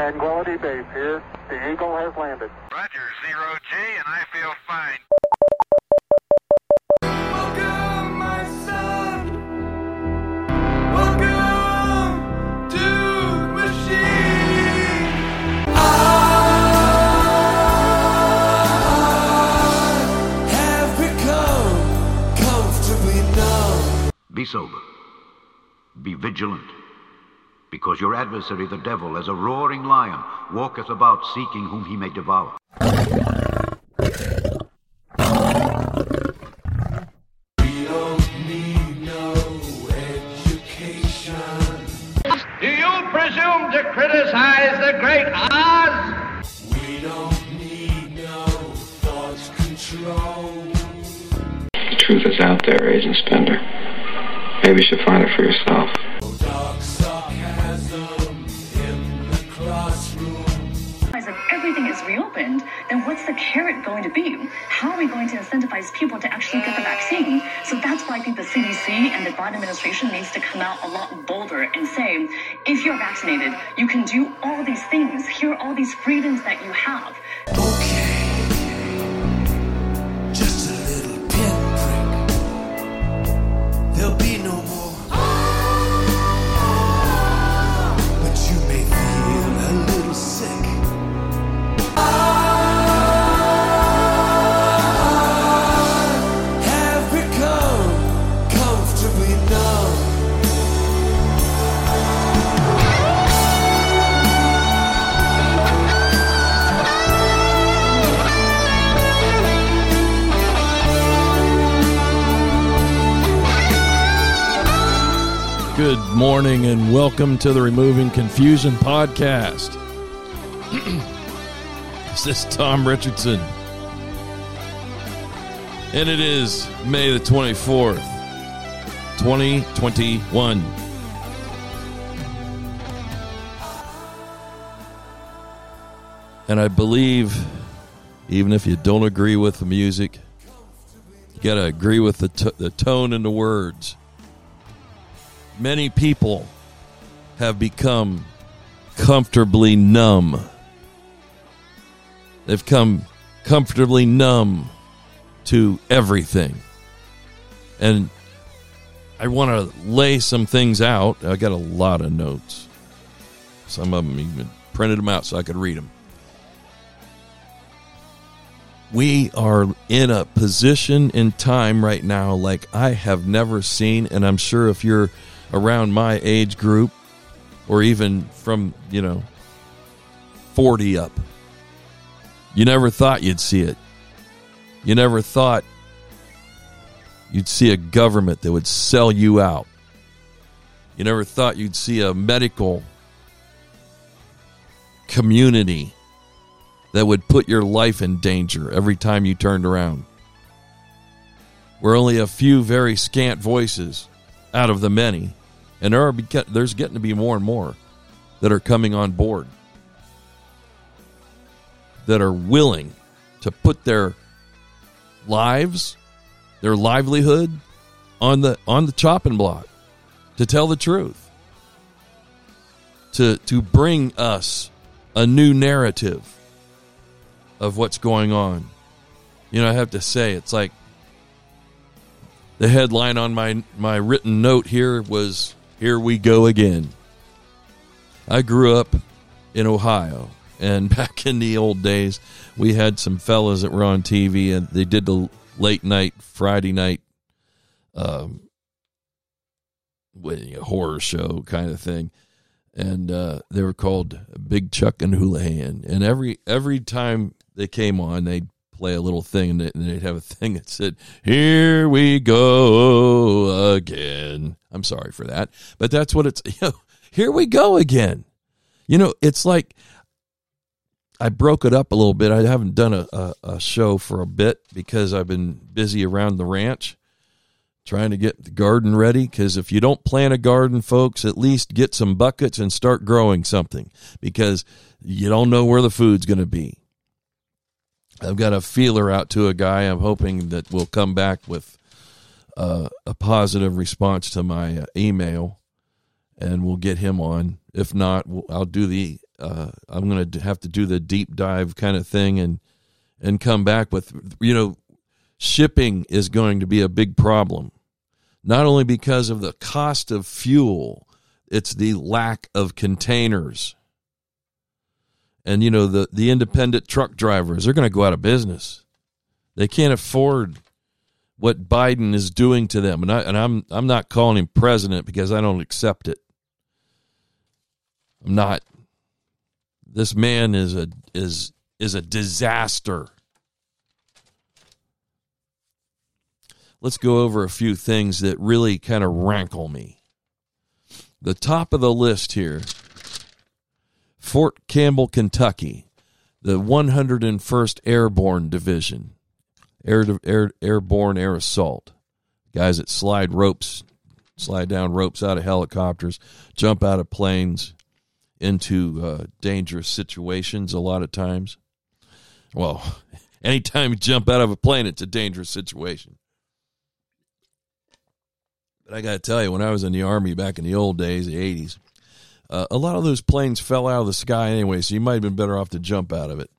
Tranquility Base here. The Eagle has landed. Roger, zero G, and I feel fine. Welcome, my son. Welcome to Machine. I have become comfortably numb. Be sober. Be vigilant. Because your adversary, the devil, as a roaring lion, walketh about seeking whom he may devour. We don't need no education. Do you presume to criticize the great Oz? We don't need no thought control. The truth is out there, Agent Spender. Maybe you should find it for yourself. What's the carrot going to be? How are we going to incentivize people to actually get the vaccine? So that's why I think the CDC and the Biden administration needs to come out a lot bolder and say, if you're vaccinated, you can do all these things. Here are all these freedoms that you have. Okay. Morning and welcome to the Removing Confusion podcast. this is Tom Richardson. And it is May the 24th, 2021. And I believe, even if you don't agree with the music, you got to agree with the, t- the tone and the words many people have become comfortably numb. They've come comfortably numb to everything. And I want to lay some things out. I got a lot of notes. Some of them even printed them out so I could read them. We are in a position in time right now like I have never seen. And I'm sure if you're around my age group or even from, you know, 40 up, you never thought you'd see it. You never thought you'd see a government that would sell you out. You never thought you'd see a medical community that would put your life in danger every time you turned around. We're only a few very scant voices out of the many, and there are there's getting to be more and more that are coming on board that are willing to put their lives, their livelihood on the on the chopping block to tell the truth. To to bring us a new narrative of what's going on. You know, I have to say it's like the headline on my my written note here was here we go again. I grew up in Ohio and back in the old days we had some fellas that were on TV and they did the late night Friday night um horror show kind of thing and uh, they were called Big Chuck and Hoolihan. And every every time they came on, they'd play a little thing, and they'd have a thing that said, "Here we go again." I'm sorry for that, but that's what it's. You know, here we go again. You know, it's like I broke it up a little bit. I haven't done a, a, a show for a bit because I've been busy around the ranch trying to get the garden ready because if you don't plant a garden folks at least get some buckets and start growing something because you don't know where the food's going to be i've got a feeler out to a guy i'm hoping that will come back with uh, a positive response to my uh, email and we'll get him on. If not i'll do the uh, I'm going to have to do the deep dive kind of thing and and come back with you know shipping is going to be a big problem. Not only because of the cost of fuel it's the lack of containers and you know the the independent truck drivers they're going to go out of business. They can't afford what Biden is doing to them. And I and I'm I'm not calling him president because I don't accept it. I'm not. This man is a is is a disaster. Let's go over a few things that really kind of rankle me. The top of the list here Fort Campbell, Kentucky, the 101st Airborne Division, air, air, airborne air assault. Guys that slide ropes, slide down ropes out of helicopters, jump out of planes into uh, dangerous situations a lot of times. Well, anytime you jump out of a plane, it's a dangerous situation. But I got to tell you, when I was in the Army back in the old days, the 80s, uh, a lot of those planes fell out of the sky anyway, so you might have been better off to jump out of it.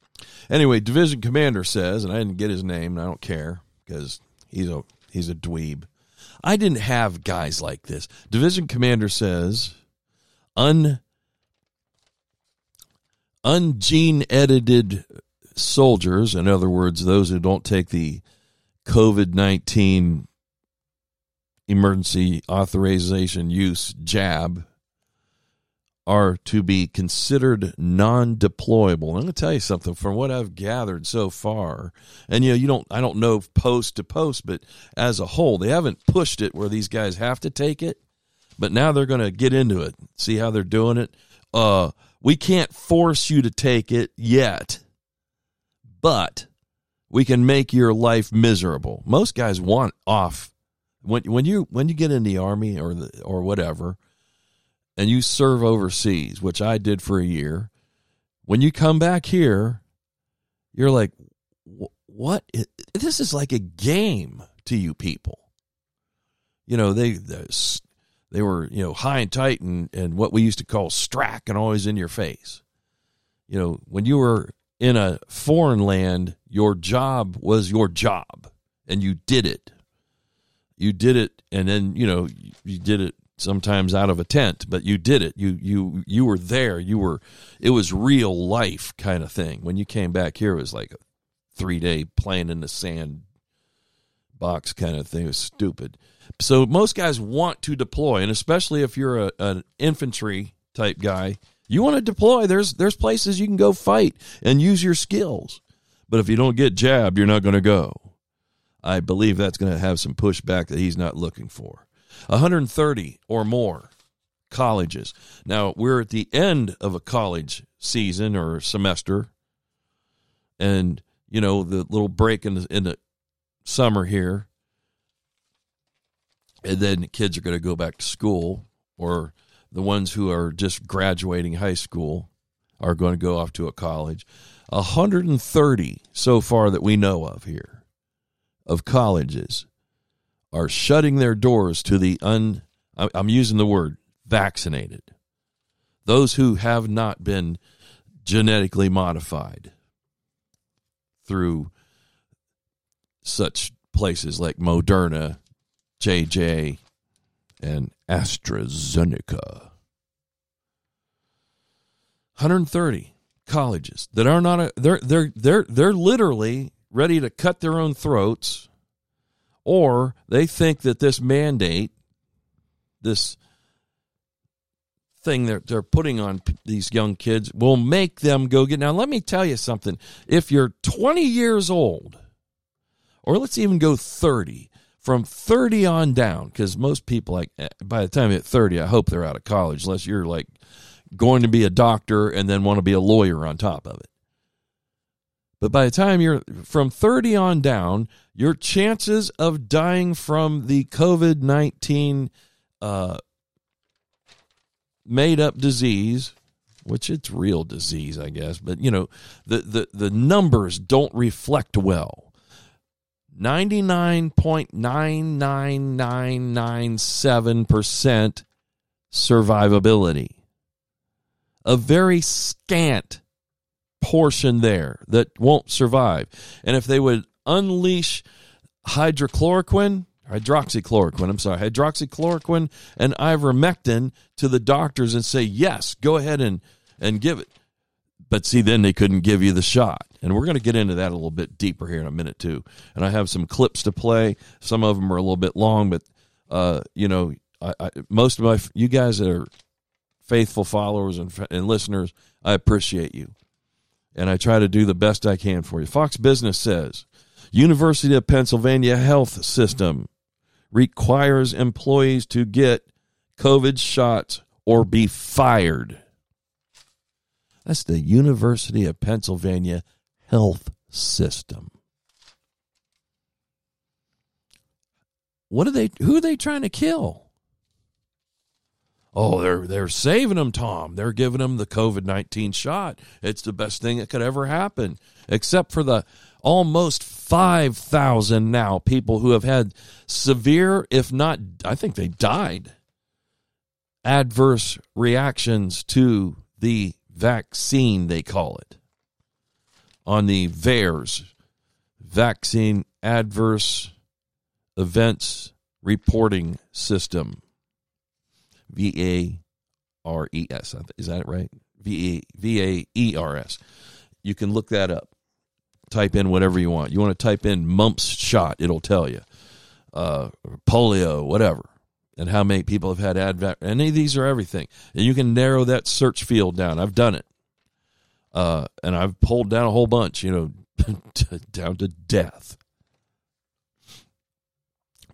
Anyway, division commander says, and I didn't get his name, and I don't care because he's a he's a dweeb. I didn't have guys like this. Division commander says, un ungene edited soldiers, in other words, those who don't take the COVID nineteen emergency authorization use jab are to be considered non-deployable. I'm going to tell you something from what I've gathered so far. And you know, you don't I don't know post to post, but as a whole, they haven't pushed it where these guys have to take it, but now they're going to get into it. See how they're doing it? Uh we can't force you to take it yet. But we can make your life miserable. Most guys want off when when you when you get in the army or the, or whatever and you serve overseas, which I did for a year, when you come back here, you're like, what? This is like a game to you people. You know, they they were you know high and tight and and what we used to call strack and always in your face. You know, when you were in a foreign land, your job was your job, and you did it. You did it, and then you know you did it sometimes out of a tent but you did it. You you you were there. You were it was real life kind of thing. When you came back here it was like a three day playing in the sand box kind of thing. It was stupid. So most guys want to deploy and especially if you're a, an infantry type guy you want to deploy. There's there's places you can go fight and use your skills. But if you don't get jabbed you're not going to go. I believe that's going to have some pushback that he's not looking for 130 or more colleges. Now, we're at the end of a college season or semester, and, you know, the little break in the, in the summer here, and then kids are going to go back to school, or the ones who are just graduating high school are going to go off to a college. 130 so far that we know of here of colleges are shutting their doors to the un I'm using the word vaccinated. Those who have not been genetically modified through such places like Moderna, JJ, and AstraZeneca. 130 colleges that are not a, they're they're they're they're literally ready to cut their own throats or they think that this mandate, this thing that they're putting on these young kids, will make them go get. Now, let me tell you something. If you're 20 years old, or let's even go 30, from 30 on down, because most people, like eh, by the time they're 30, I hope they're out of college, unless you're like going to be a doctor and then want to be a lawyer on top of it. But by the time you're from 30 on down, your chances of dying from the COVID 19 uh, made up disease, which it's real disease, I guess, but you know, the, the, the numbers don't reflect well. 99.99997% survivability. a very scant portion there that won't survive. And if they would unleash hydrochloroquine, hydroxychloroquine, I'm sorry, hydroxychloroquine and ivermectin to the doctors and say, yes, go ahead and, and give it. But see, then they couldn't give you the shot. And we're going to get into that a little bit deeper here in a minute, too. And I have some clips to play. Some of them are a little bit long, but, uh, you know, I, I, most of my, you guys that are faithful followers and, and listeners, I appreciate you. And I try to do the best I can for you. Fox Business says University of Pennsylvania Health System requires employees to get COVID shots or be fired. That's the University of Pennsylvania Health System. What are they who are they trying to kill? Oh, they're they're saving them, Tom. They're giving them the COVID nineteen shot. It's the best thing that could ever happen, except for the almost five thousand now people who have had severe, if not, I think they died, adverse reactions to the vaccine. They call it on the VAERS vaccine adverse events reporting system. V A R E S. Is that right? V A E R S. You can look that up. Type in whatever you want. You want to type in mumps shot, it'll tell you. Uh, polio, whatever. And how many people have had advent. Any of these are everything. And you can narrow that search field down. I've done it. Uh, and I've pulled down a whole bunch, you know, down to death.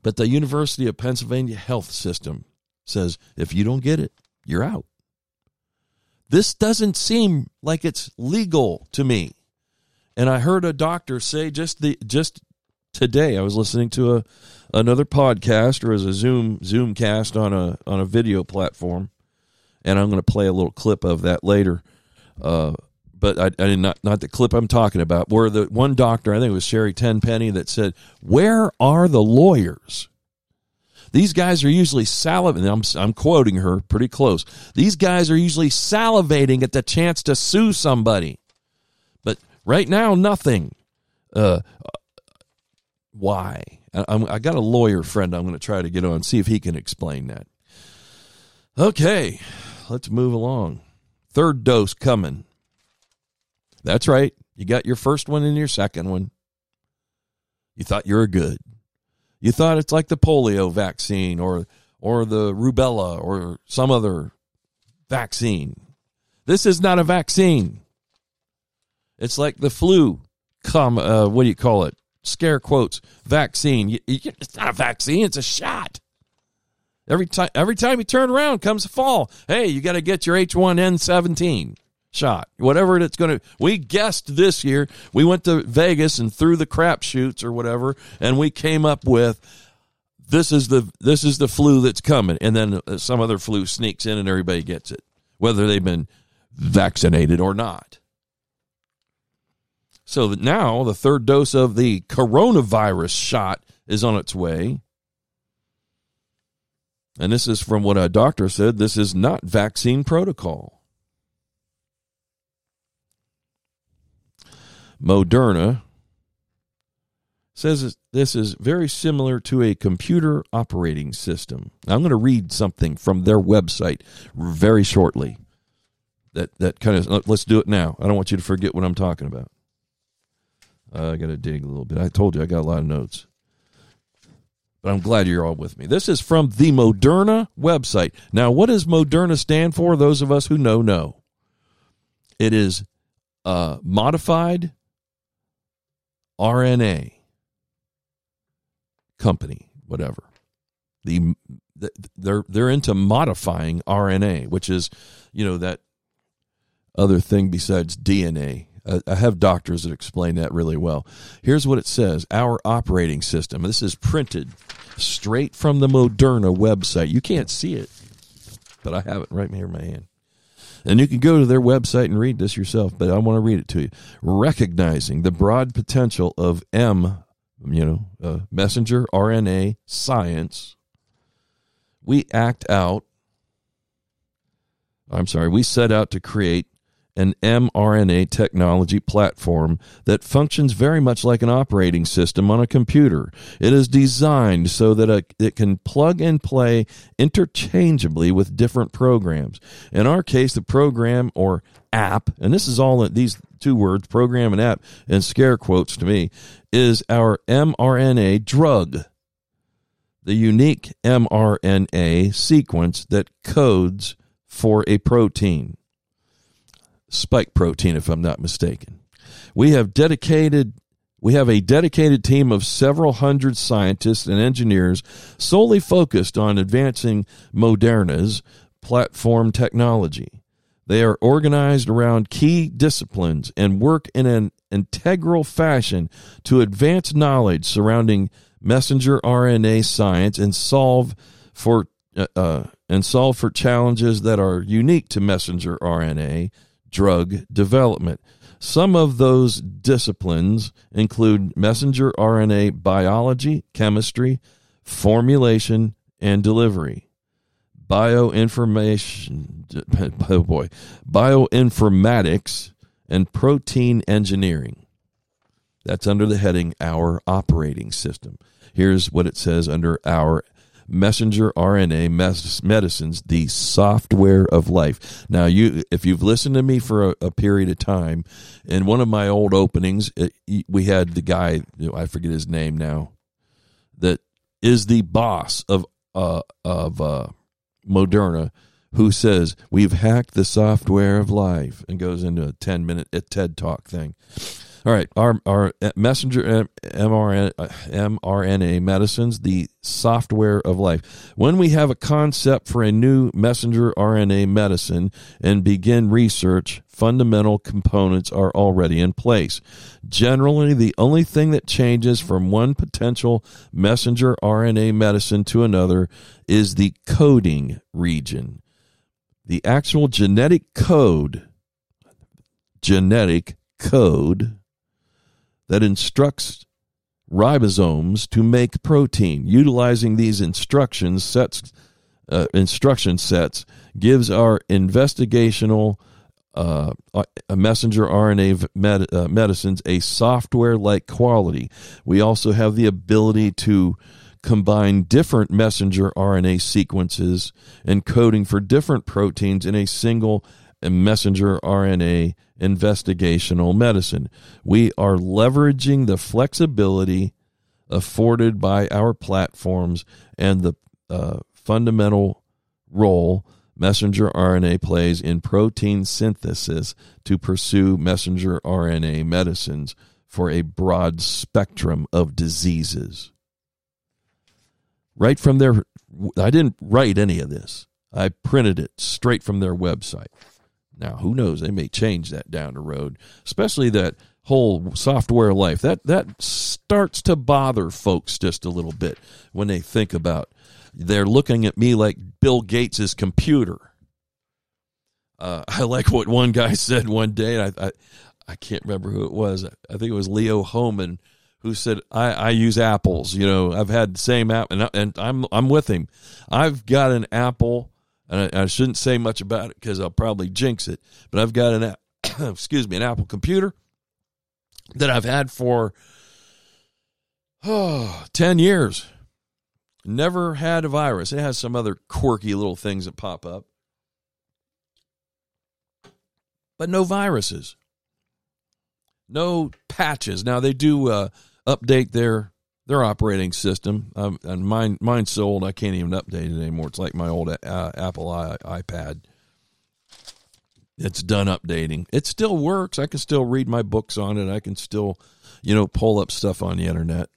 But the University of Pennsylvania Health System says if you don't get it, you're out. This doesn't seem like it's legal to me. And I heard a doctor say just the just today I was listening to a another podcast or as a Zoom Zoom cast on a on a video platform, and I'm going to play a little clip of that later. Uh, but I, I did not not the clip I'm talking about. Where the one doctor, I think it was Sherry Tenpenny, that said, "Where are the lawyers?" These guys are usually salivating. I'm, I'm quoting her pretty close. These guys are usually salivating at the chance to sue somebody, but right now, nothing. Uh, why? I, I'm, got a lawyer friend I'm going to try to get on see if he can explain that. Okay, let's move along. Third dose coming. That's right. You got your first one and your second one. You thought you were good. You thought it's like the polio vaccine or or the rubella or some other vaccine. This is not a vaccine. It's like the flu. Come, uh, what do you call it? Scare quotes. Vaccine. You, you, it's not a vaccine. It's a shot. Every time, every time you turn around, comes fall. Hey, you got to get your H1N17 shot, whatever it's going to. We guessed this year. We went to Vegas and threw the crap shoots or whatever, and we came up with this is the this is the flu that's coming, and then uh, some other flu sneaks in and everybody gets it, whether they've been vaccinated or not. So now the third dose of the coronavirus shot is on its way. And this is from what a doctor said this is not vaccine protocol. Moderna says this is very similar to a computer operating system. I'm going to read something from their website very shortly. That that kind of let's do it now. I don't want you to forget what I'm talking about. Uh, I got to dig a little bit. I told you I got a lot of notes. But I'm glad you're all with me. This is from the Moderna website. Now, what does Moderna stand for? Those of us who know know. It is uh, modified RNA company, whatever. The they're they're into modifying RNA, which is, you know, that other thing besides DNA. I have doctors that explain that really well. Here's what it says: Our operating system. This is printed straight from the Moderna website. You can't see it, but I have it right here in my hand. And you can go to their website and read this yourself, but I want to read it to you. Recognizing the broad potential of M, you know, uh, messenger RNA science, we act out I'm sorry, we set out to create an mRNA technology platform that functions very much like an operating system on a computer. It is designed so that it can plug and play interchangeably with different programs. In our case, the program or app, and this is all these two words, program and app, and scare quotes to me, is our mRNA drug. The unique mRNA sequence that codes for a protein spike protein, if I'm not mistaken. We have dedicated we have a dedicated team of several hundred scientists and engineers solely focused on advancing Moderna's platform technology. They are organized around key disciplines and work in an integral fashion to advance knowledge surrounding messenger RNA science and solve for uh, uh, and solve for challenges that are unique to messenger RNA drug development. Some of those disciplines include messenger RNA biology, chemistry, formulation, and delivery. Bioinformation, oh boy, bioinformatics, and protein engineering. That's under the heading Our Operating System. Here's what it says under Our messenger RNA medicines, the software of life. Now, you, if you've listened to me for a, a period of time, in one of my old openings, it, we had the guy, I forget his name now, that is the boss of uh, of uh, Moderna, who says we've hacked the software of life, and goes into a ten minute TED talk thing. All right, our our uh, messenger uh, mRNA, uh, mRNA medicines, the software of life. When we have a concept for a new messenger RNA medicine and begin research, fundamental components are already in place. Generally, the only thing that changes from one potential messenger RNA medicine to another is the coding region. The actual genetic code, genetic code that instructs ribosomes to make protein. Utilizing these instruction sets, uh, instruction sets gives our investigational uh, messenger RNA med- uh, medicines a software-like quality. We also have the ability to combine different messenger RNA sequences encoding for different proteins in a single messenger RNA investigational medicine. We are leveraging the flexibility afforded by our platforms and the uh, fundamental role messenger RNA plays in protein synthesis to pursue messenger RNA medicines for a broad spectrum of diseases. Right from their, I didn't write any of this. I printed it straight from their website. Now, who knows? They may change that down the road, especially that whole software life. That that starts to bother folks just a little bit when they think about. They're looking at me like Bill Gates's computer. Uh, I like what one guy said one day. I, I I can't remember who it was. I think it was Leo Hohmann who said, I, I use apples. You know, I've had the same app, and, I, and I'm I'm with him. I've got an Apple and I, I shouldn't say much about it because I'll probably jinx it. But I've got an excuse me an Apple computer that I've had for oh, 10 years. Never had a virus. It has some other quirky little things that pop up, but no viruses, no patches. Now they do uh, update their their operating system. Um, and mine, mine's so old I can't even update it anymore. It's like my old uh, Apple I, iPad. It's done updating. It still works. I can still read my books on it. I can still, you know, pull up stuff on the internet,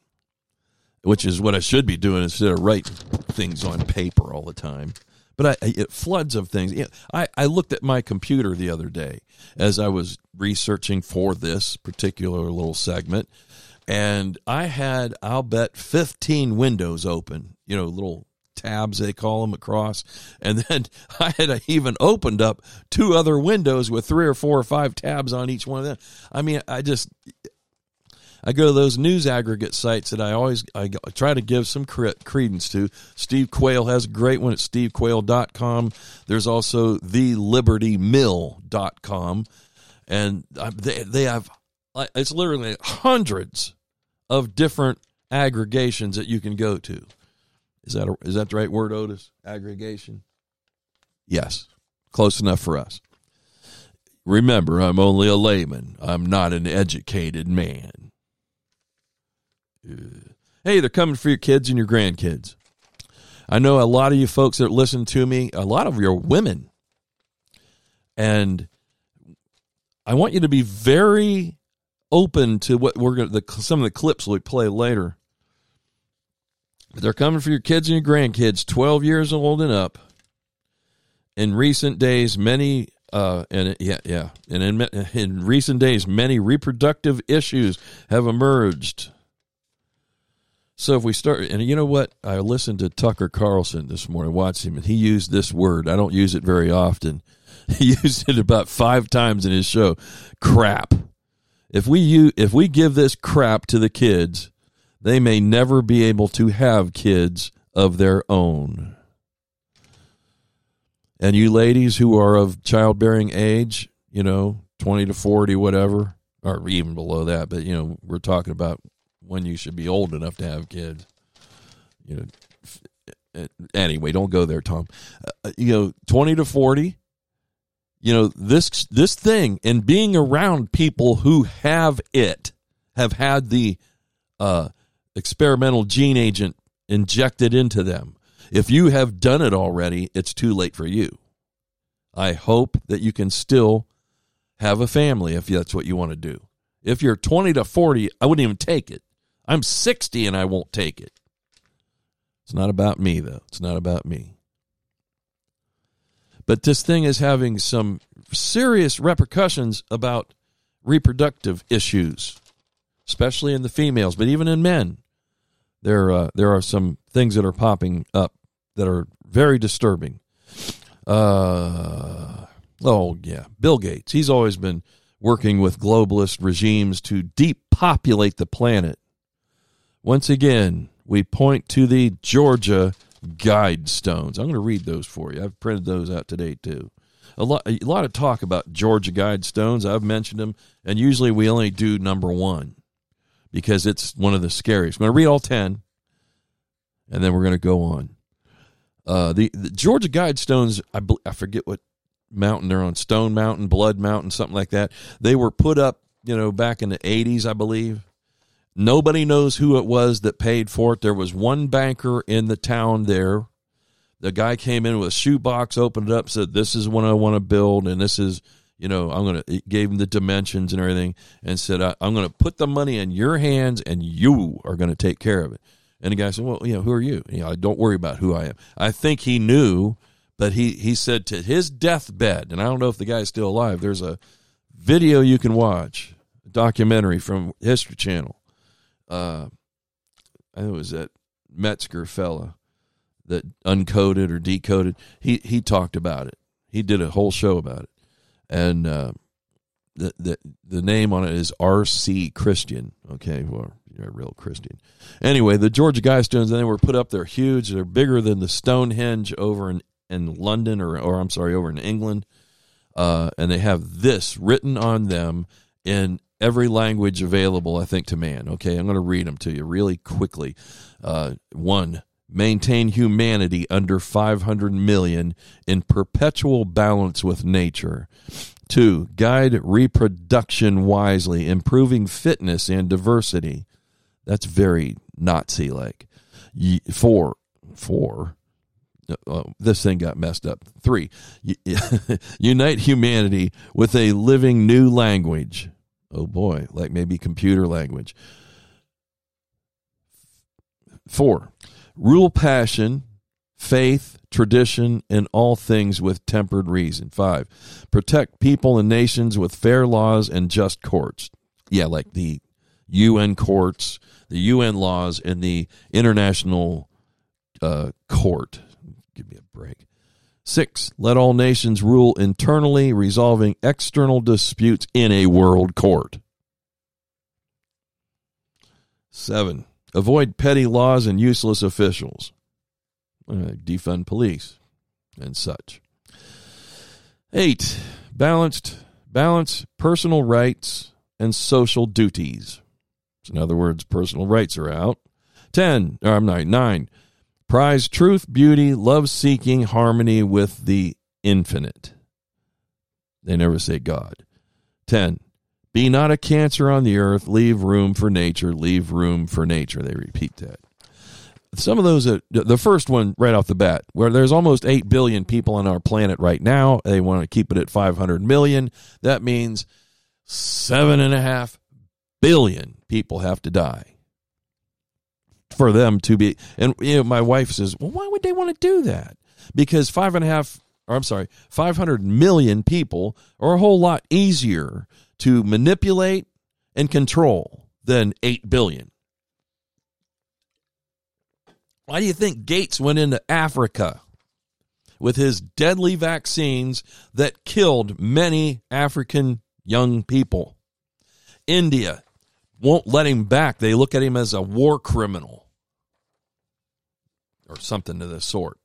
which is what I should be doing instead of writing things on paper all the time. But I, it floods of things. I, I looked at my computer the other day as I was researching for this particular little segment and I had, I'll bet, 15 windows open, you know, little tabs they call them across. And then I had even opened up two other windows with three or four or five tabs on each one of them. I mean, I just, I go to those news aggregate sites that I always I try to give some credence to. Steve Quayle has a great one at stevequayle.com. There's also thelibertymill.com and uh, they they have it's literally hundreds of different aggregations that you can go to. Is that a, is that the right word, Otis? Aggregation. Yes, close enough for us. Remember, I'm only a layman. I'm not an educated man. Uh, Hey, they're coming for your kids and your grandkids. I know a lot of you folks that listen to me, a lot of you are women. And I want you to be very open to what we're going to, some of the clips we play later. They're coming for your kids and your grandkids, 12 years old and up. In recent days, many, uh, and yeah, yeah, and in, in recent days, many reproductive issues have emerged. So if we start, and you know what? I listened to Tucker Carlson this morning, watched him, and he used this word. I don't use it very often. He used it about five times in his show. Crap. If we if we give this crap to the kids, they may never be able to have kids of their own. And you ladies who are of childbearing age, you know, 20 to 40, whatever, or even below that, but, you know, we're talking about when you should be old enough to have kids. You know, anyway, don't go there, Tom. Uh, you know, 20 to 40, you know, this this thing and being around people who have it, have had the uh, experimental gene agent injected into them. If you have done it already, it's too late for you. I hope that you can still have a family if that's what you want to do. If you're 20 to 40, I wouldn't even take it. I'm 60 and I won't take it. It's not about me, though. It's not about me. But this thing is having some serious repercussions about reproductive issues, especially in the females, but even in men. There, uh, there are some things that are popping up that are very disturbing. Uh, oh, yeah. Bill Gates. He's always been working with globalist regimes to depopulate the planet. Once again, we point to the Georgia Guidestones. I'm going to read those for you. I've printed those out today, too. A lot, a lot of talk about Georgia Guidestones. I've mentioned them, and usually we only do number one because it's one of the scariest. I'm going to read all 10, and then we're going to go on. Uh, the, the Georgia Guidestones, I, bel- I forget what mountain they're on, Stone Mountain, Blood Mountain, something like that. They were put up, you know, back in the 80s, I believe. Nobody knows who it was that paid for it. There was one banker in the town there. The guy came in with a shoebox, opened it up, said, This is what I want to build, and this is, you know, I'm going to, gave him the dimensions and everything, and said, I, I'm going to put the money in your hands, and you are going to take care of it. And the guy said, Well, you know, who are you? you know, don't worry about who I am. I think he knew, but he, he said to his deathbed, and I don't know if the guy's still alive, there's a video you can watch, a documentary from History Channel uh, I think it was that Metzger fella that uncoded or decoded. He he talked about it. He did a whole show about it, and uh, the the the name on it is R.C. Christian. Okay, well, you're a real Christian. Anyway, the Georgia Guidestones they were put up. They're huge. They're bigger than the Stonehenge over in in London or or I'm sorry over in England. Uh, and they have this written on them in every language available, I think, to man. Okay, I'm going to read them to you really quickly. Uh, one, maintain humanity under 500 million in perpetual balance with nature. Two, guide reproduction wisely, improving fitness and diversity. That's very Nazi like. Four, four. Uh, this thing got messed up. Three, unite humanity with a living new language. Oh boy, like maybe computer language. Four, rule passion, faith, tradition, and all things with tempered reason. Five, protect people and nations with fair laws and just courts. Yeah, like the UN courts, the UN laws, and the international uh, court. Give me a break. Six, let all nations rule internally, resolving external disputes in a world court. Seven, avoid petty laws and useless officials. Uh, defund police and such. Eight, balanced balance personal rights and social duties. So in other words, personal rights are out. Ten, or I'm not nine. Prize truth, beauty, love seeking, harmony with the infinite. They never say God. 10. Be not a cancer on the earth, leave room for nature, leave room for nature. They repeat that. Some of those, uh, the first one right off the bat, where there's almost 8 billion people on our planet right now, they want to keep it at 500 million. That means seven and a half billion people have to die for them to be. And you know, my wife says, "Well, why would they want to do that?" Because five and a half, or I'm sorry, 500 million people are a whole lot easier to manipulate and control than 8 billion. Why do you think Gates went into Africa with his deadly vaccines that killed many African young people? India won't let him back. They look at him as a war criminal or something to this sort.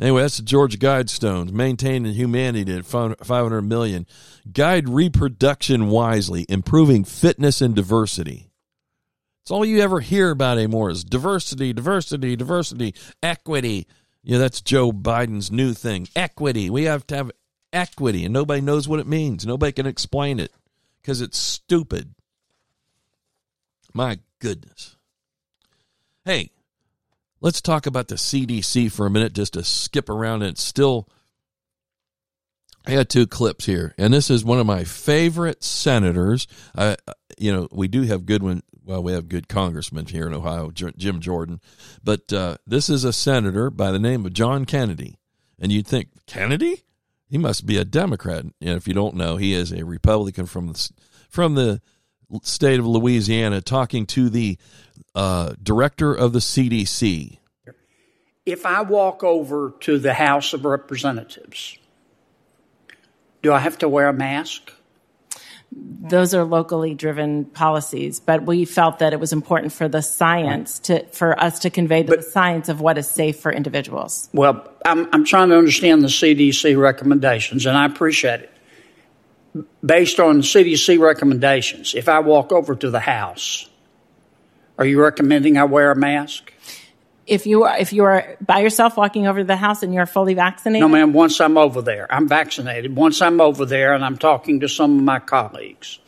Anyway, that's the George Guidestones, maintaining humanity at 500 million. Guide reproduction wisely, improving fitness and diversity. It's all you ever hear about anymore is diversity, diversity, diversity, equity. Yeah, that's Joe Biden's new thing. Equity. We have to have equity, and nobody knows what it means. Nobody can explain it because it's stupid. My goodness. Hey, let's talk about the CDC for a minute just to skip around and still. I had two clips here, and this is one of my favorite senators. Uh, you know, we do have good one. Well, we have good congressmen here in Ohio, Jim Jordan, but uh, this is a senator by the name of John Kennedy. And you'd think Kennedy, he must be a Democrat. And if you don't know, he is a Republican from the from the state of Louisiana talking to the uh, director of the CDC. If I walk over to the House of Representatives, do I have to wear a mask? Those are locally driven policies, but we felt that it was important for the science to for us to convey the science of what is safe for individuals. Well, I'm, I'm trying to understand the CDC recommendations, and I appreciate it based on CDC recommendations, if I walk over to the house, are you recommending I wear a mask? If you are, if you are by yourself walking over to the house and you're fully vaccinated, no, ma'am. Once I'm over there, I'm vaccinated. Once I'm over there and I'm talking to some of my colleagues,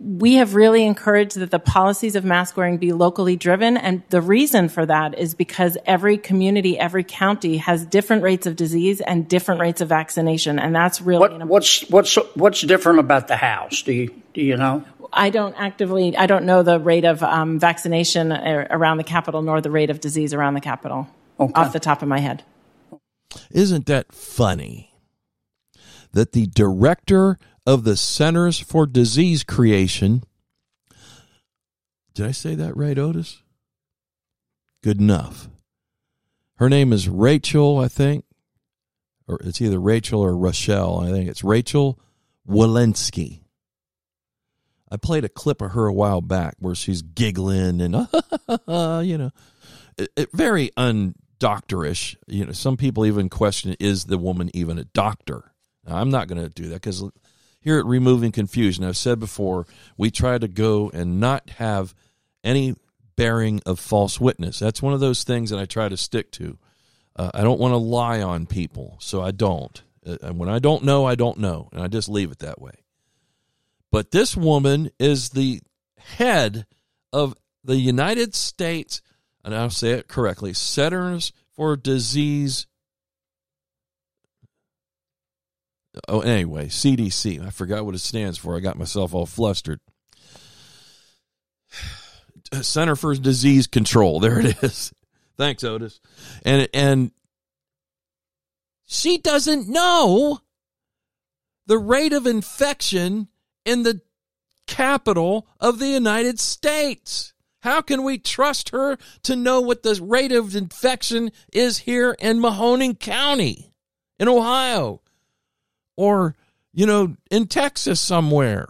we have really encouraged that the policies of mask wearing be locally driven. And the reason for that is because every community, every county has different rates of disease and different rates of vaccination. And that's really what, what's, what's, what's different about the house? Do you, do you know? I don't actively, I don't know the rate of um, vaccination around the capital nor the rate of disease around the capital okay. off the top of my head. Isn't that funny? That the director of the Centers for Disease Creation. Did I say that right, Otis? Good enough. Her name is Rachel, I think. Or it's either Rachel or Rochelle. I think it's Rachel Walensky. I played a clip of her a while back where she's giggling and, you know, it, it, very undoctorish. You know, some people even question is the woman even a doctor? Now, I'm not going to do that because here at Removing Confusion, I've said before, we try to go and not have any bearing of false witness. That's one of those things that I try to stick to. Uh, I don't want to lie on people, so I don't. Uh, and when I don't know, I don't know, and I just leave it that way. But this woman is the head of the United States, and I'll say it correctly, Centers for Disease Oh, anyway, CDC. I forgot what it stands for. I got myself all flustered. Center for Disease Control. There it is. Thanks, Otis. And and she doesn't know the rate of infection in the capital of the United States. How can we trust her to know what the rate of infection is here in Mahoning County in Ohio? or, you know, in Texas somewhere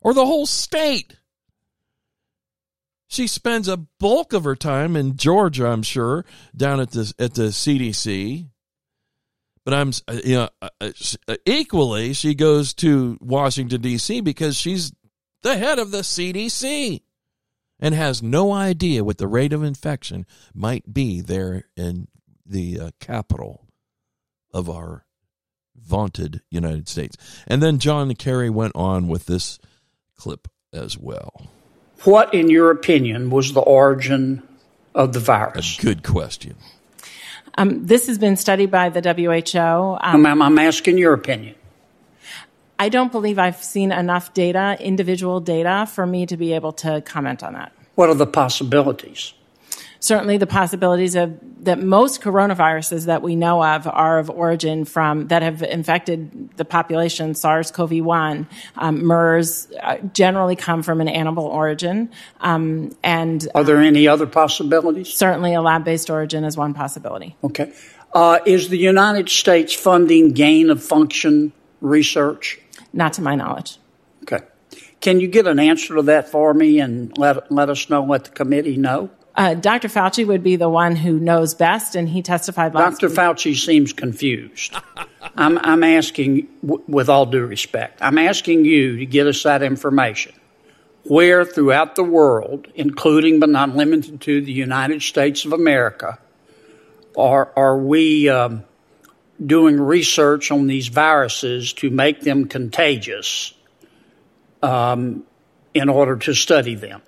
or the whole state. She spends a bulk of her time in Georgia, I'm sure, down at the at the CDC. But I'm, uh, you know, uh, uh, equally, she goes to Washington D.C. because she's the head of the CDC and has no idea what the rate of infection might be there in the uh, capital of our vaunted United States. And then John Kerry went on with this clip as well. What, in your opinion, was the origin of the virus? A good question. Um, this has been studied by the WHO. Um, I'm, I'm asking your opinion. I don't believe I've seen enough data, individual data, for me to be able to comment on that. What are the possibilities? Certainly the possibilities of that most coronaviruses that we know of are of origin from that have infected the population SARS-CoV-1 um, MERS uh, generally come from an animal origin um, and are there any other possibilities? Certainly a lab-based origin is one possibility. Okay. Uh, is the United States funding gain of function research? Not to my knowledge. Okay. Can you get an answer to that for me and let, let us know what the committee know uh, Dr. Fauci would be the one who knows best, and he testified last Dr. Fauci seems confused. I'm, I'm asking, w- with all due respect, I'm asking you to get us that information. Where throughout the world, including but not limited to the United States of America, are, are we um, doing research on these viruses to make them contagious um, in order to study them?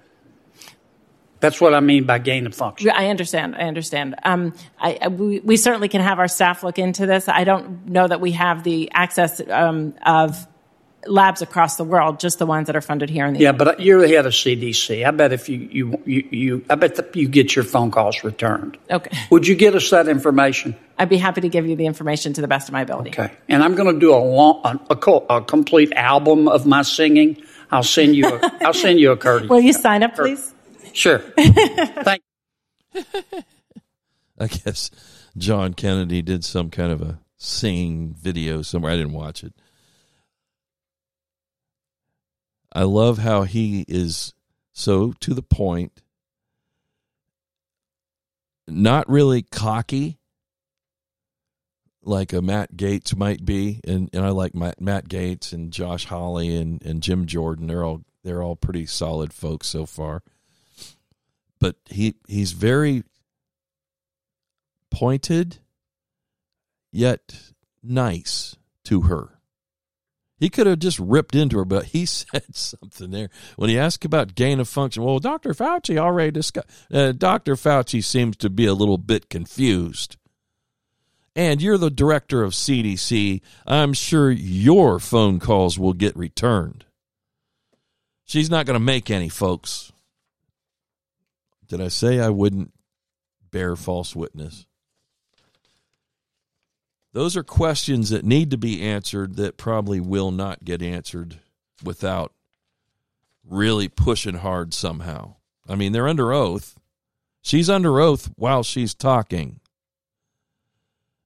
That's what I mean by gain of function. I understand. I understand. Um, I, we, we, certainly can have our staff look into this. I don't know that we have the access um, of labs across the world, just the ones that are funded here in the yeah. But you're the head of CDC. I bet if you you you, you I bet the, you get your phone calls returned. Okay. Would you get us that information? I'd be happy to give you the information to the best of my ability. Okay. And I'm going to do a long, a, a, a complete album of my singing. I'll send you. A, I'll send you a courtesy. Will you sign up, please? Sure. Thank. I guess John Kennedy did some kind of a singing video somewhere. I didn't watch it. I love how he is so to the point, not really cocky like a Matt Gaetz might be, and, and I like Matt, Matt Gaetz and Josh Hawley and, and Jim Jordan. They're all they're all pretty solid folks so far but he he's very pointed yet nice to her. He could have just ripped into her, but he said something there. When he asked about gain of function, well, Dr. Fauci already discussed. Uh, Dr. Fauci seems to be a little bit confused. And you're the director of CDC. I'm sure your phone calls will get returned. She's not going to make any, folks. Did I say I wouldn't bear false witness? Those are questions that need to be answered that probably will not get answered without really pushing hard somehow. I mean, they're under oath. She's under oath while she's talking.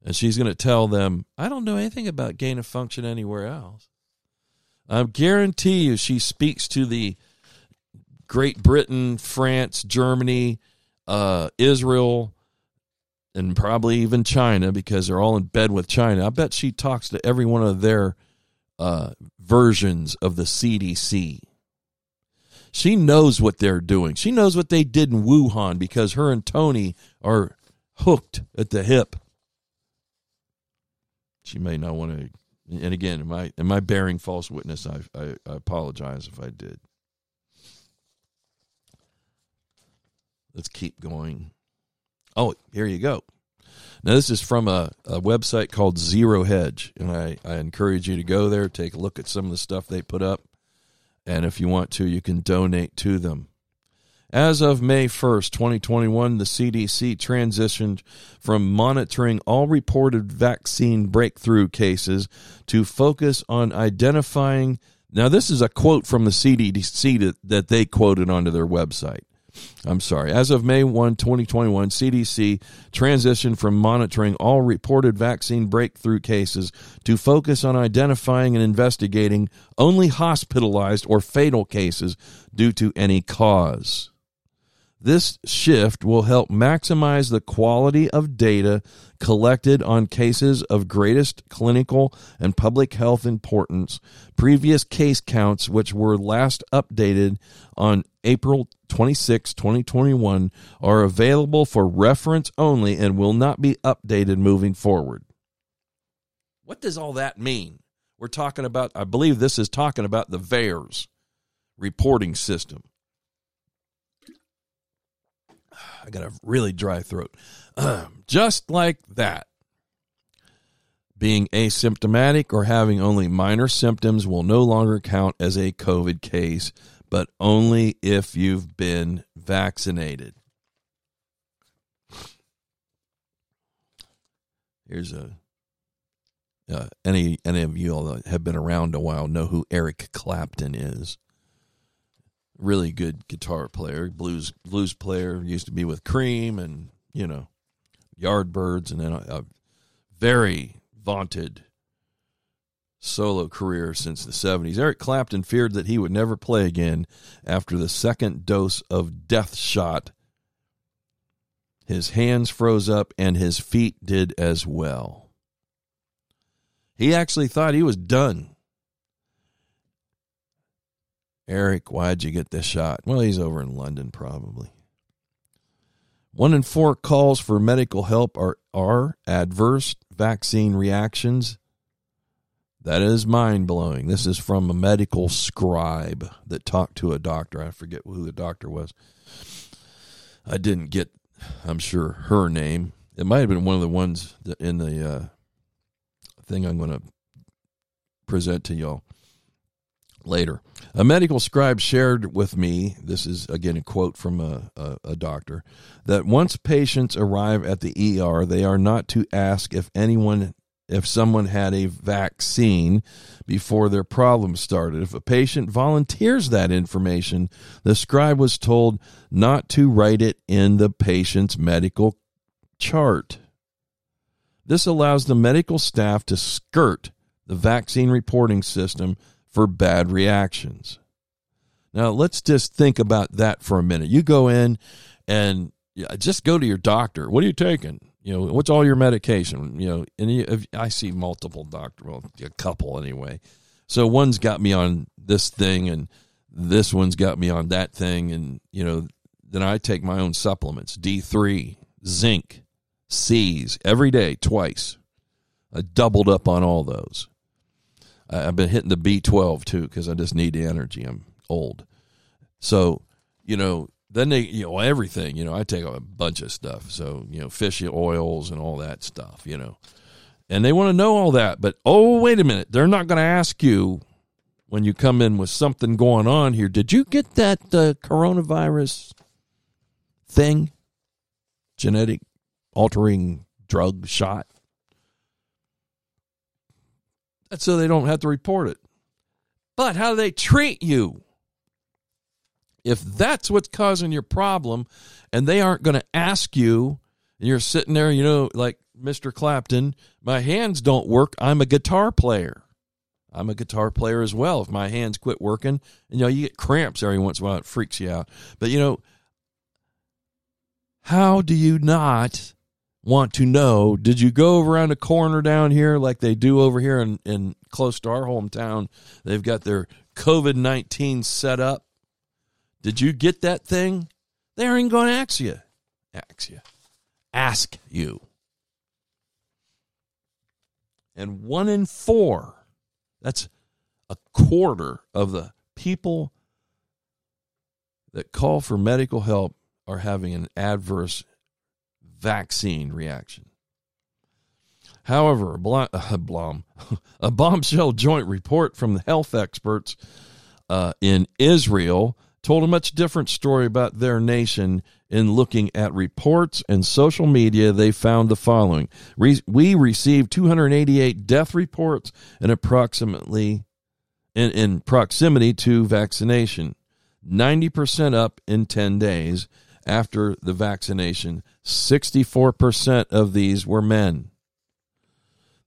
And she's going to tell them, I don't know anything about gain of function anywhere else. I guarantee you she speaks to the Great Britain, France, Germany, uh, Israel, and probably even China because they're all in bed with China. I bet she talks to every one of their uh, versions of the CDC. She knows what they're doing. She knows what they did in Wuhan because her and Tony are hooked at the hip. She may not want to. And again, am I am I bearing false witness? I, I, I apologize if I did. Let's keep going. Oh, here you go. Now, this is from a, a website called Zero Hedge, and I, I encourage you to go there, take a look at some of the stuff they put up, and if you want to, you can donate to them. As of May 1st, 2021, the CDC transitioned from monitoring all reported vaccine breakthrough cases to focus on identifying. Now, this is a quote from the CDC that, that they quoted onto their website. I'm sorry. As of May 1, 2021, CDC transitioned from monitoring all reported vaccine breakthrough cases to focus on identifying and investigating only hospitalized or fatal cases due to any cause. This shift will help maximize the quality of data collected on cases of greatest clinical and public health importance. Previous case counts, which were last updated on April 26, 2021, are available for reference only and will not be updated moving forward. What does all that mean? We're talking about, I believe this is talking about the VAERS reporting system. I got a really dry throat. Just like that. Being asymptomatic or having only minor symptoms will no longer count as a COVID case, but only if you've been vaccinated. Here's a uh, any any of you all that have been around a while know who Eric Clapton is really good guitar player, blues blues player. Used to be with Cream and you know Yardbirds, and then a, a very vaunted solo career since the 70s. Eric Clapton feared that he would never play again after the second dose of death shot. His hands froze up and his feet did as well. He actually thought he was done Eric, why'd you get this shot? Well, he's over in London, probably. One in four calls for medical help are, are adverse vaccine reactions. That is mind blowing. This is from a medical scribe that talked to a doctor. I forget who the doctor was. I didn't get, I'm sure, her name. It might have been one of the ones in the uh, thing I'm going to present to y'all later. A medical scribe shared with me, this is again a quote from a, a, a, doctor, that once patients arrive at the ER, they are not to ask if anyone if someone had a vaccine before their problem started. If a patient volunteers that information, the scribe was told not to write it in the patient's medical chart. This allows the medical staff to skirt the vaccine reporting system for bad reactions. Now, let's just think about that for a minute. You go in and just go to your doctor. What are you taking? You know, what's all your medication? You know, I see multiple doctors, well, a couple anyway. So one's got me on this thing, and this one's got me on that thing, and you know, then I take my own supplements: D three, zinc, C's every day, twice. I doubled up on all those. I've been hitting the B12 too because I just need the energy. I'm old. So, you know, then they, you know, everything, you know, I take a bunch of stuff. So, you know, fish oils and all that stuff, you know, and they want to know all that. But, oh, wait a minute. They're not going to ask you when you come in with something going on here. Did you get that uh, coronavirus thing? Genetic altering drug shot? That's so they don't have to report it. But how do they treat you? If that's what's causing your problem and they aren't going to ask you, and you're sitting there, you know, like Mr. Clapton, my hands don't work. I'm a guitar player. I'm a guitar player as well. If my hands quit working, and, you know, you get cramps every once in a while, it freaks you out. But, you know, how do you not want to know did you go around the corner down here like they do over here in, in close to our hometown? They've got their covid-19 set up. Did you get that thing? They ain't going to ask you. Ask you. Ask you. And one in four that's a quarter of the people that call for medical help are having an adverse vaccine reaction. However, a, bl- blom, a bombshell joint report from the health experts uh, in Israel told a much different story about their nation in looking at reports and social media. They found the following. We received 288 death reports and approximately in, in proximity to vaccination 90% up in 10 days after the vaccination 64% of these were men.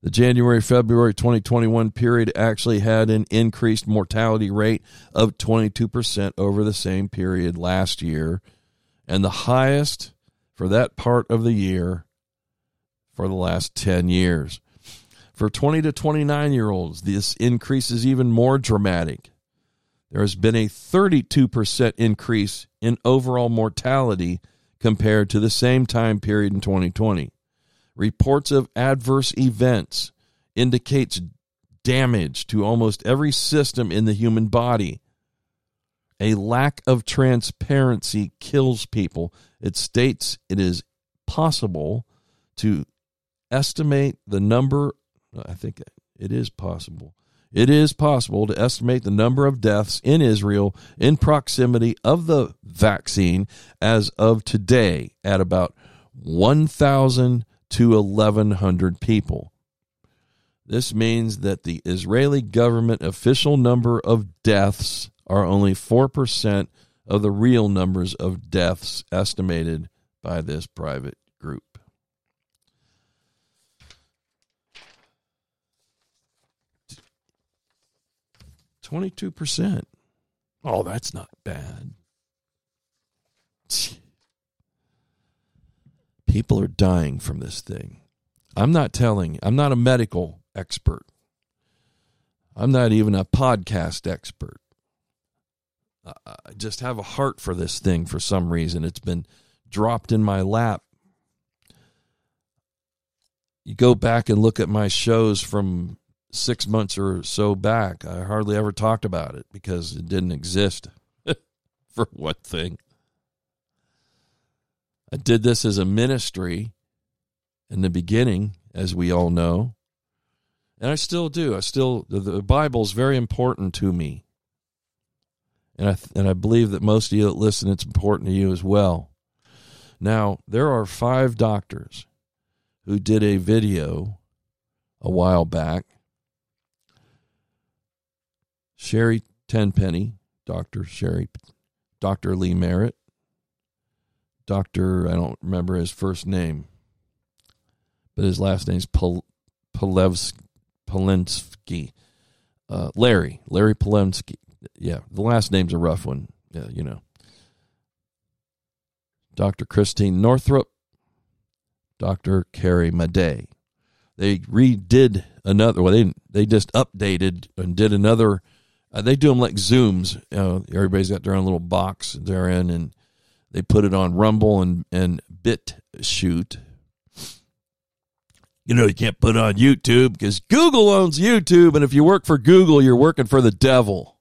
The January February 2021 period actually had an increased mortality rate of 22% over the same period last year. and the highest for that part of the year for the last 10 years. For 20 to 29 year olds, this increase is even more dramatic. There has been a 32% increase in overall mortality compared to the same time period in 2020. Reports of adverse events indicates damage to almost every system in the human body. A lack of transparency kills people. It states it is possible to estimate the number I think it is possible. It is possible to estimate the number of deaths in Israel in proximity of the vaccine as of today at about 1,000 to 1,100 people. This means that the Israeli government official number of deaths are only 4% of the real numbers of deaths estimated by this private group. 22%. Oh, that's not bad. People are dying from this thing. I'm not telling, I'm not a medical expert. I'm not even a podcast expert. I just have a heart for this thing for some reason. It's been dropped in my lap. You go back and look at my shows from six months or so back, I hardly ever talked about it because it didn't exist, for one thing. I did this as a ministry in the beginning, as we all know. And I still do. I still, the, the Bible is very important to me. And I, and I believe that most of you that listen, it's important to you as well. Now, there are five doctors who did a video a while back Sherry Tenpenny, Dr. Sherry, Dr. Lee Merritt, Dr. I don't remember his first name, but his last name's Pol- Palevsky. Uh, Larry, Larry Polensky. Yeah, the last name's a rough one. Yeah, you know. Dr. Christine Northrup, Dr. Carrie Madej. They redid another. Well, they they just updated and did another uh, they do them like Zooms. Everybody's got their own little box they're in, and they put it on Rumble and and BitChute. You know, you can't put it on YouTube because Google owns YouTube, and if you work for Google, you're working for the devil.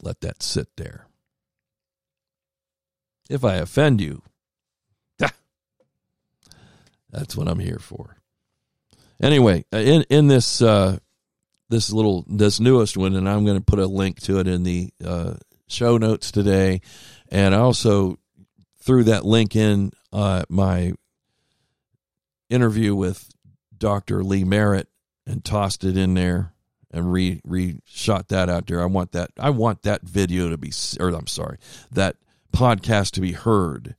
Let that sit there. If I offend you, that's what I'm here for. Anyway, uh, in in this uh, this little this newest one, and I'm going to put a link to it in the uh, show notes today, and I also threw that link in uh, my interview with Dr. Lee Merritt and tossed it in there and re re shot that out there. I want that I want that video to be or I'm sorry that podcast to be heard.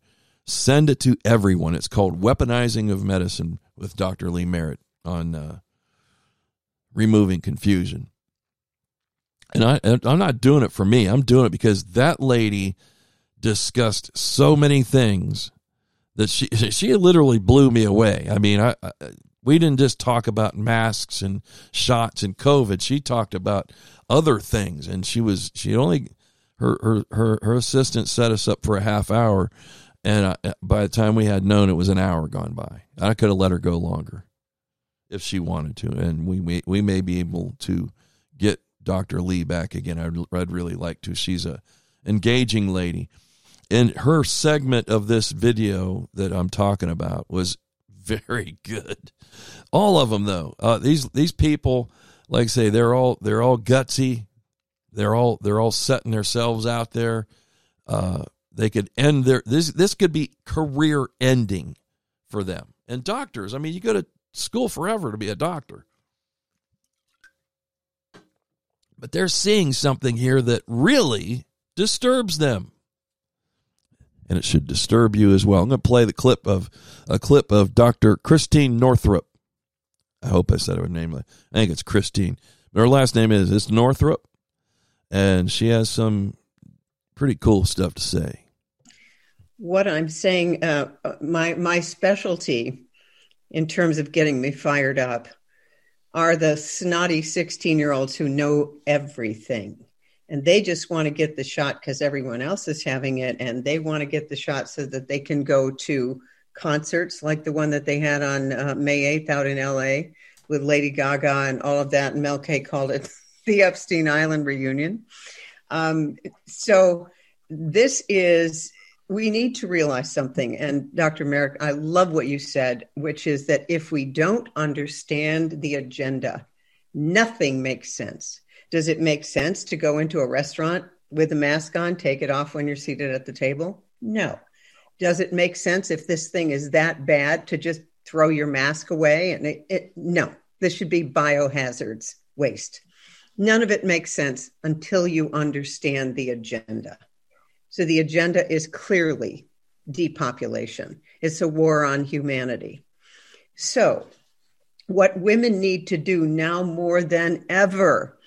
Send it to everyone. It's called Weaponizing of Medicine with Dr. Lee Merritt on uh, removing confusion. And I, I'm not doing it for me. I'm doing it because that lady discussed so many things that she she literally blew me away. I mean, I, I, we didn't just talk about masks and shots and COVID. She talked about other things, and she was she only her her her, her assistant set us up for a half hour, and I, by the time we had known, it was an hour gone by. I could have let her go longer if she wanted to, and we may, we may be able to get Dr. Lee back again. I'd, I'd really like to. She's a engaging lady. And her segment of this video that I'm talking about was very good. All of them, though. Uh, these these people, like I say, they're all they're all gutsy. They're all they're all setting themselves out there. Uh, they could end their this this could be career ending for them. And doctors, I mean, you go to school forever to be a doctor. But they're seeing something here that really disturbs them. And it should disturb you as well. I'm going to play the clip of a clip of Dr. Christine Northrup. I hope I said her name. I think it's Christine. But her last name is it's Northrup. And she has some pretty cool stuff to say. what I'm saying, uh, my my specialty in terms of getting me fired up are the snotty 16 year olds who know everything. And they just want to get the shot because everyone else is having it and they want to get the shot so that they can go to concerts like the one that they had on uh, may 8th out in la with lady gaga and all of that and mel k called it the epstein island reunion. Um, so this is we need to realize something and dr merrick i love what you said which is that if we don't understand the agenda nothing makes sense does it make sense to go into a restaurant with a mask on, take it off when you're seated at the table? No. Does it make sense if this thing is that bad to just throw your mask away? And it, it no, this should be biohazards waste. None of it makes sense until you understand the agenda. So the agenda is clearly depopulation. It's a war on humanity. So, what women need to do now more than ever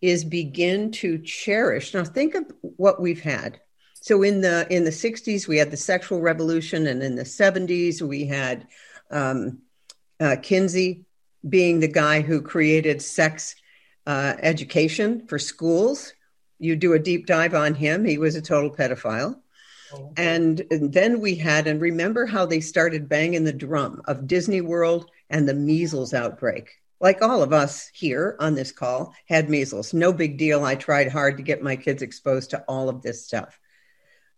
is begin to cherish. Now think of what we've had. So in the in the 60s we had the sexual revolution, and in the 70s we had um, uh, Kinsey being the guy who created sex uh, education for schools. You do a deep dive on him; he was a total pedophile. Oh. And, and then we had, and remember how they started banging the drum of Disney World and the measles outbreak like all of us here on this call, had measles. No big deal. I tried hard to get my kids exposed to all of this stuff.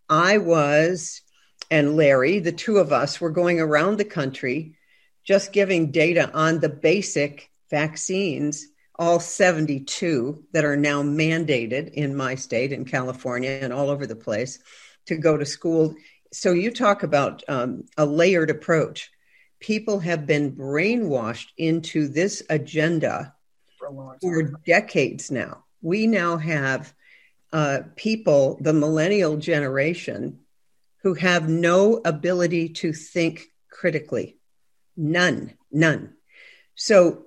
I was, and Larry, the two of us, were going around the country just giving data on the basic vaccines, all 72 that are now mandated in my state, in California, and all over the place to go to school. So you talk about um, a layered approach people have been brainwashed into this agenda for, for decades now. We now have uh, people, the millennial generation, who have no ability to think critically. None, none. So,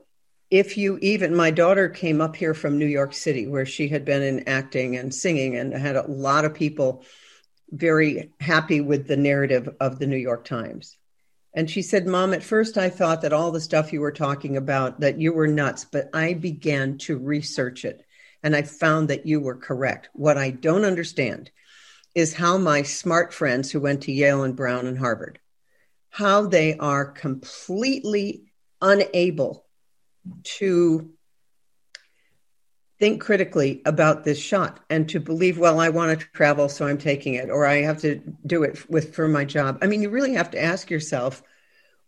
if you even, my daughter came up here from New York City, where she had been in acting and singing, and had a lot of people very happy with the narrative of the New York Times. And she said, Mom, at first I thought that all the stuff you were talking about, that you were nuts, but I began to research it and I found that you were correct. What I don't understand is how my smart friends who went to Yale and Brown and Harvard, how they are completely unable to think critically about this shot and to believe well i want to travel so i'm taking it or i have to do it with for my job. I mean you really have to ask yourself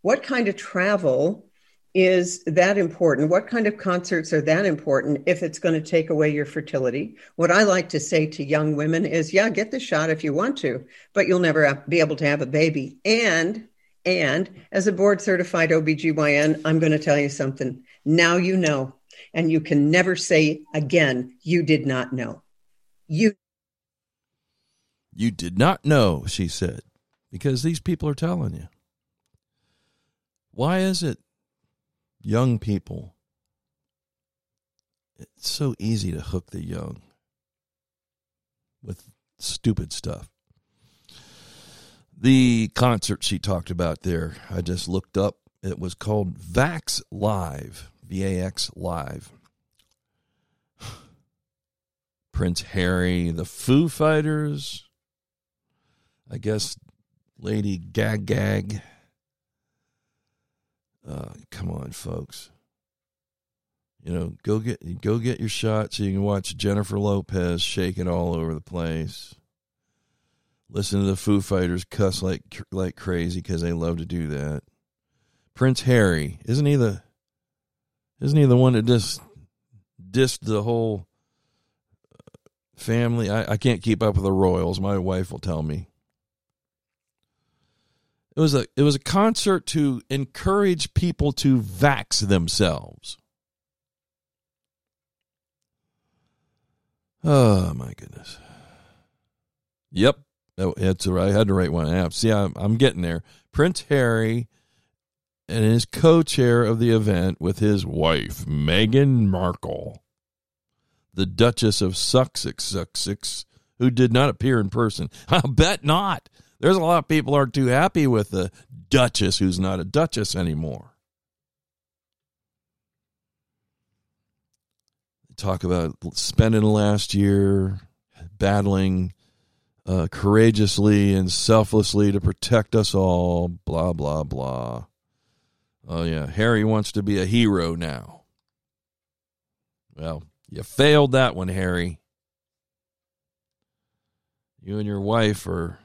what kind of travel is that important? What kind of concerts are that important if it's going to take away your fertility? What i like to say to young women is yeah get the shot if you want to but you'll never be able to have a baby. And and as a board certified OBGYN, I'm going to tell you something. Now you know and you can never say again, you did not know. You You did not know, she said, because these people are telling you. Why is it young people it's so easy to hook the young with stupid stuff. The concert she talked about there, I just looked up. It was called Vax Live. VAX Live. Prince Harry, the Foo Fighters, I guess Lady Gag Gag. Uh, come on, folks. You know, go get go get your shot so you can watch Jennifer Lopez shaking all over the place. Listen to the Foo Fighters cuss like like crazy because they love to do that. Prince Harry, isn't he the isn't he the one that just dissed the whole family? I, I can't keep up with the royals. My wife will tell me. It was a it was a concert to encourage people to vax themselves. Oh my goodness. Yep, oh, that's right. I had to write one out. See, I'm, I'm getting there. Prince Harry and is co-chair of the event with his wife, Meghan Markle, the Duchess of Sussex, Sussex, who did not appear in person. I'll bet not. There's a lot of people aren't too happy with the Duchess who's not a Duchess anymore. Talk about spending last year battling uh, courageously and selflessly to protect us all, blah, blah, blah. Oh, yeah. Harry wants to be a hero now. Well, you failed that one, Harry. You and your wife are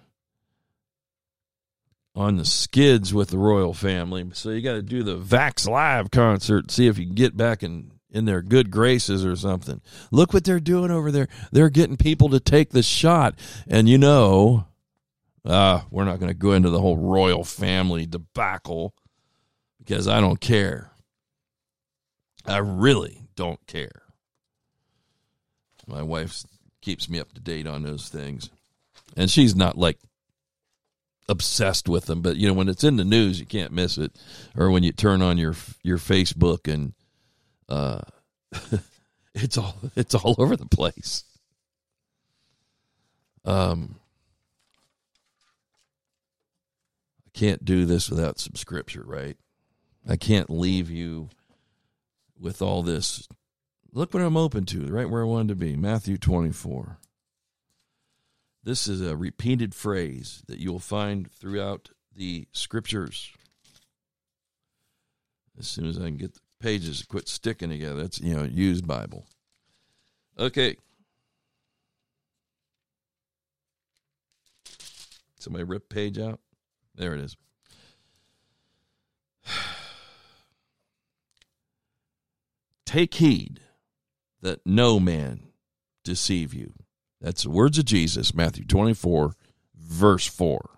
on the skids with the royal family. So you got to do the Vax Live concert, see if you can get back in, in their good graces or something. Look what they're doing over there. They're getting people to take the shot. And you know, uh, we're not going to go into the whole royal family debacle because I don't care. I really don't care. My wife keeps me up to date on those things. And she's not like obsessed with them, but you know when it's in the news, you can't miss it. Or when you turn on your your Facebook and uh it's all it's all over the place. Um I can't do this without some scripture, right? I can't leave you with all this. Look what I'm open to, right where I wanted to be. Matthew 24. This is a repeated phrase that you'll find throughout the scriptures. As soon as I can get the pages to quit sticking together, that's, you know, used Bible. Okay. Somebody rip page out. There it is. Take heed that no man deceive you. That's the words of Jesus, Matthew 24, verse 4.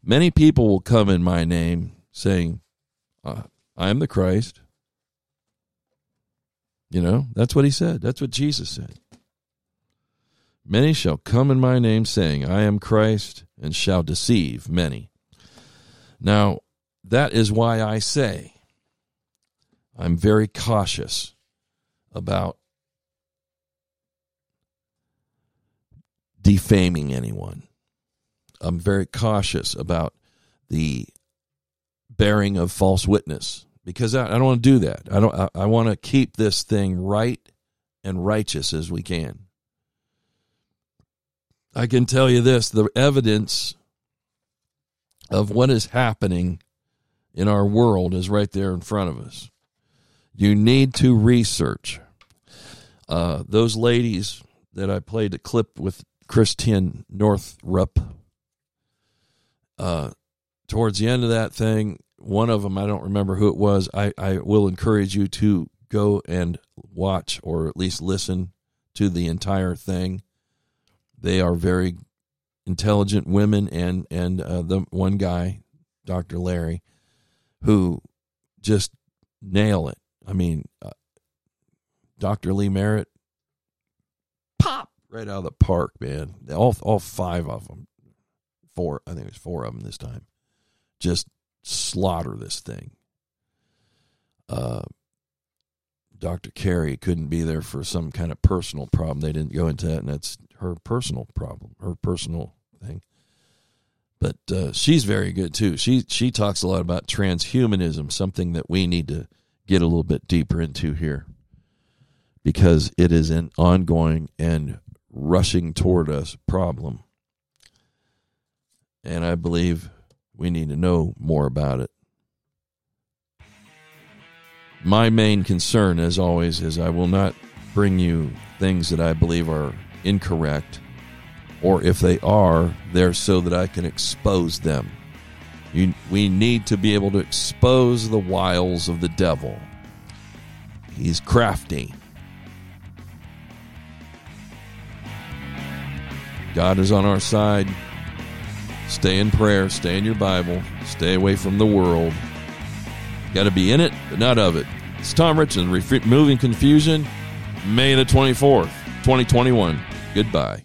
Many people will come in my name saying, uh, I am the Christ. You know, that's what he said. That's what Jesus said. Many shall come in my name saying, I am Christ, and shall deceive many. Now, that is why I say I'm very cautious about defaming anyone. I'm very cautious about the bearing of false witness because I, I don't want to do that. I don't. I, I want to keep this thing right and righteous as we can. I can tell you this: the evidence of what is happening in our world is right there in front of us. You need to research. Uh, those ladies that I played a clip with Christian Northrup. Uh, towards the end of that thing, one of them, I don't remember who it was. I, I will encourage you to go and watch or at least listen to the entire thing. They are very intelligent women, and and uh, the one guy, Doctor Larry, who just nail it. I mean, uh, Doctor Lee Merritt, pop right out of the park, man. All all five of them, four. I think it was four of them this time. Just slaughter this thing. Uh, Dr. Carrie couldn't be there for some kind of personal problem. They didn't go into that, and that's her personal problem, her personal thing. But uh, she's very good too. She she talks a lot about transhumanism, something that we need to get a little bit deeper into here, because it is an ongoing and rushing toward us problem. And I believe we need to know more about it. My main concern, as always, is I will not bring you things that I believe are incorrect, or if they are, they're so that I can expose them. You, we need to be able to expose the wiles of the devil. He's crafty. God is on our side. Stay in prayer, stay in your Bible, stay away from the world. Got to be in it, but not of it. It's Tom Richardson, Removing Confusion, May the 24th, 2021. Goodbye.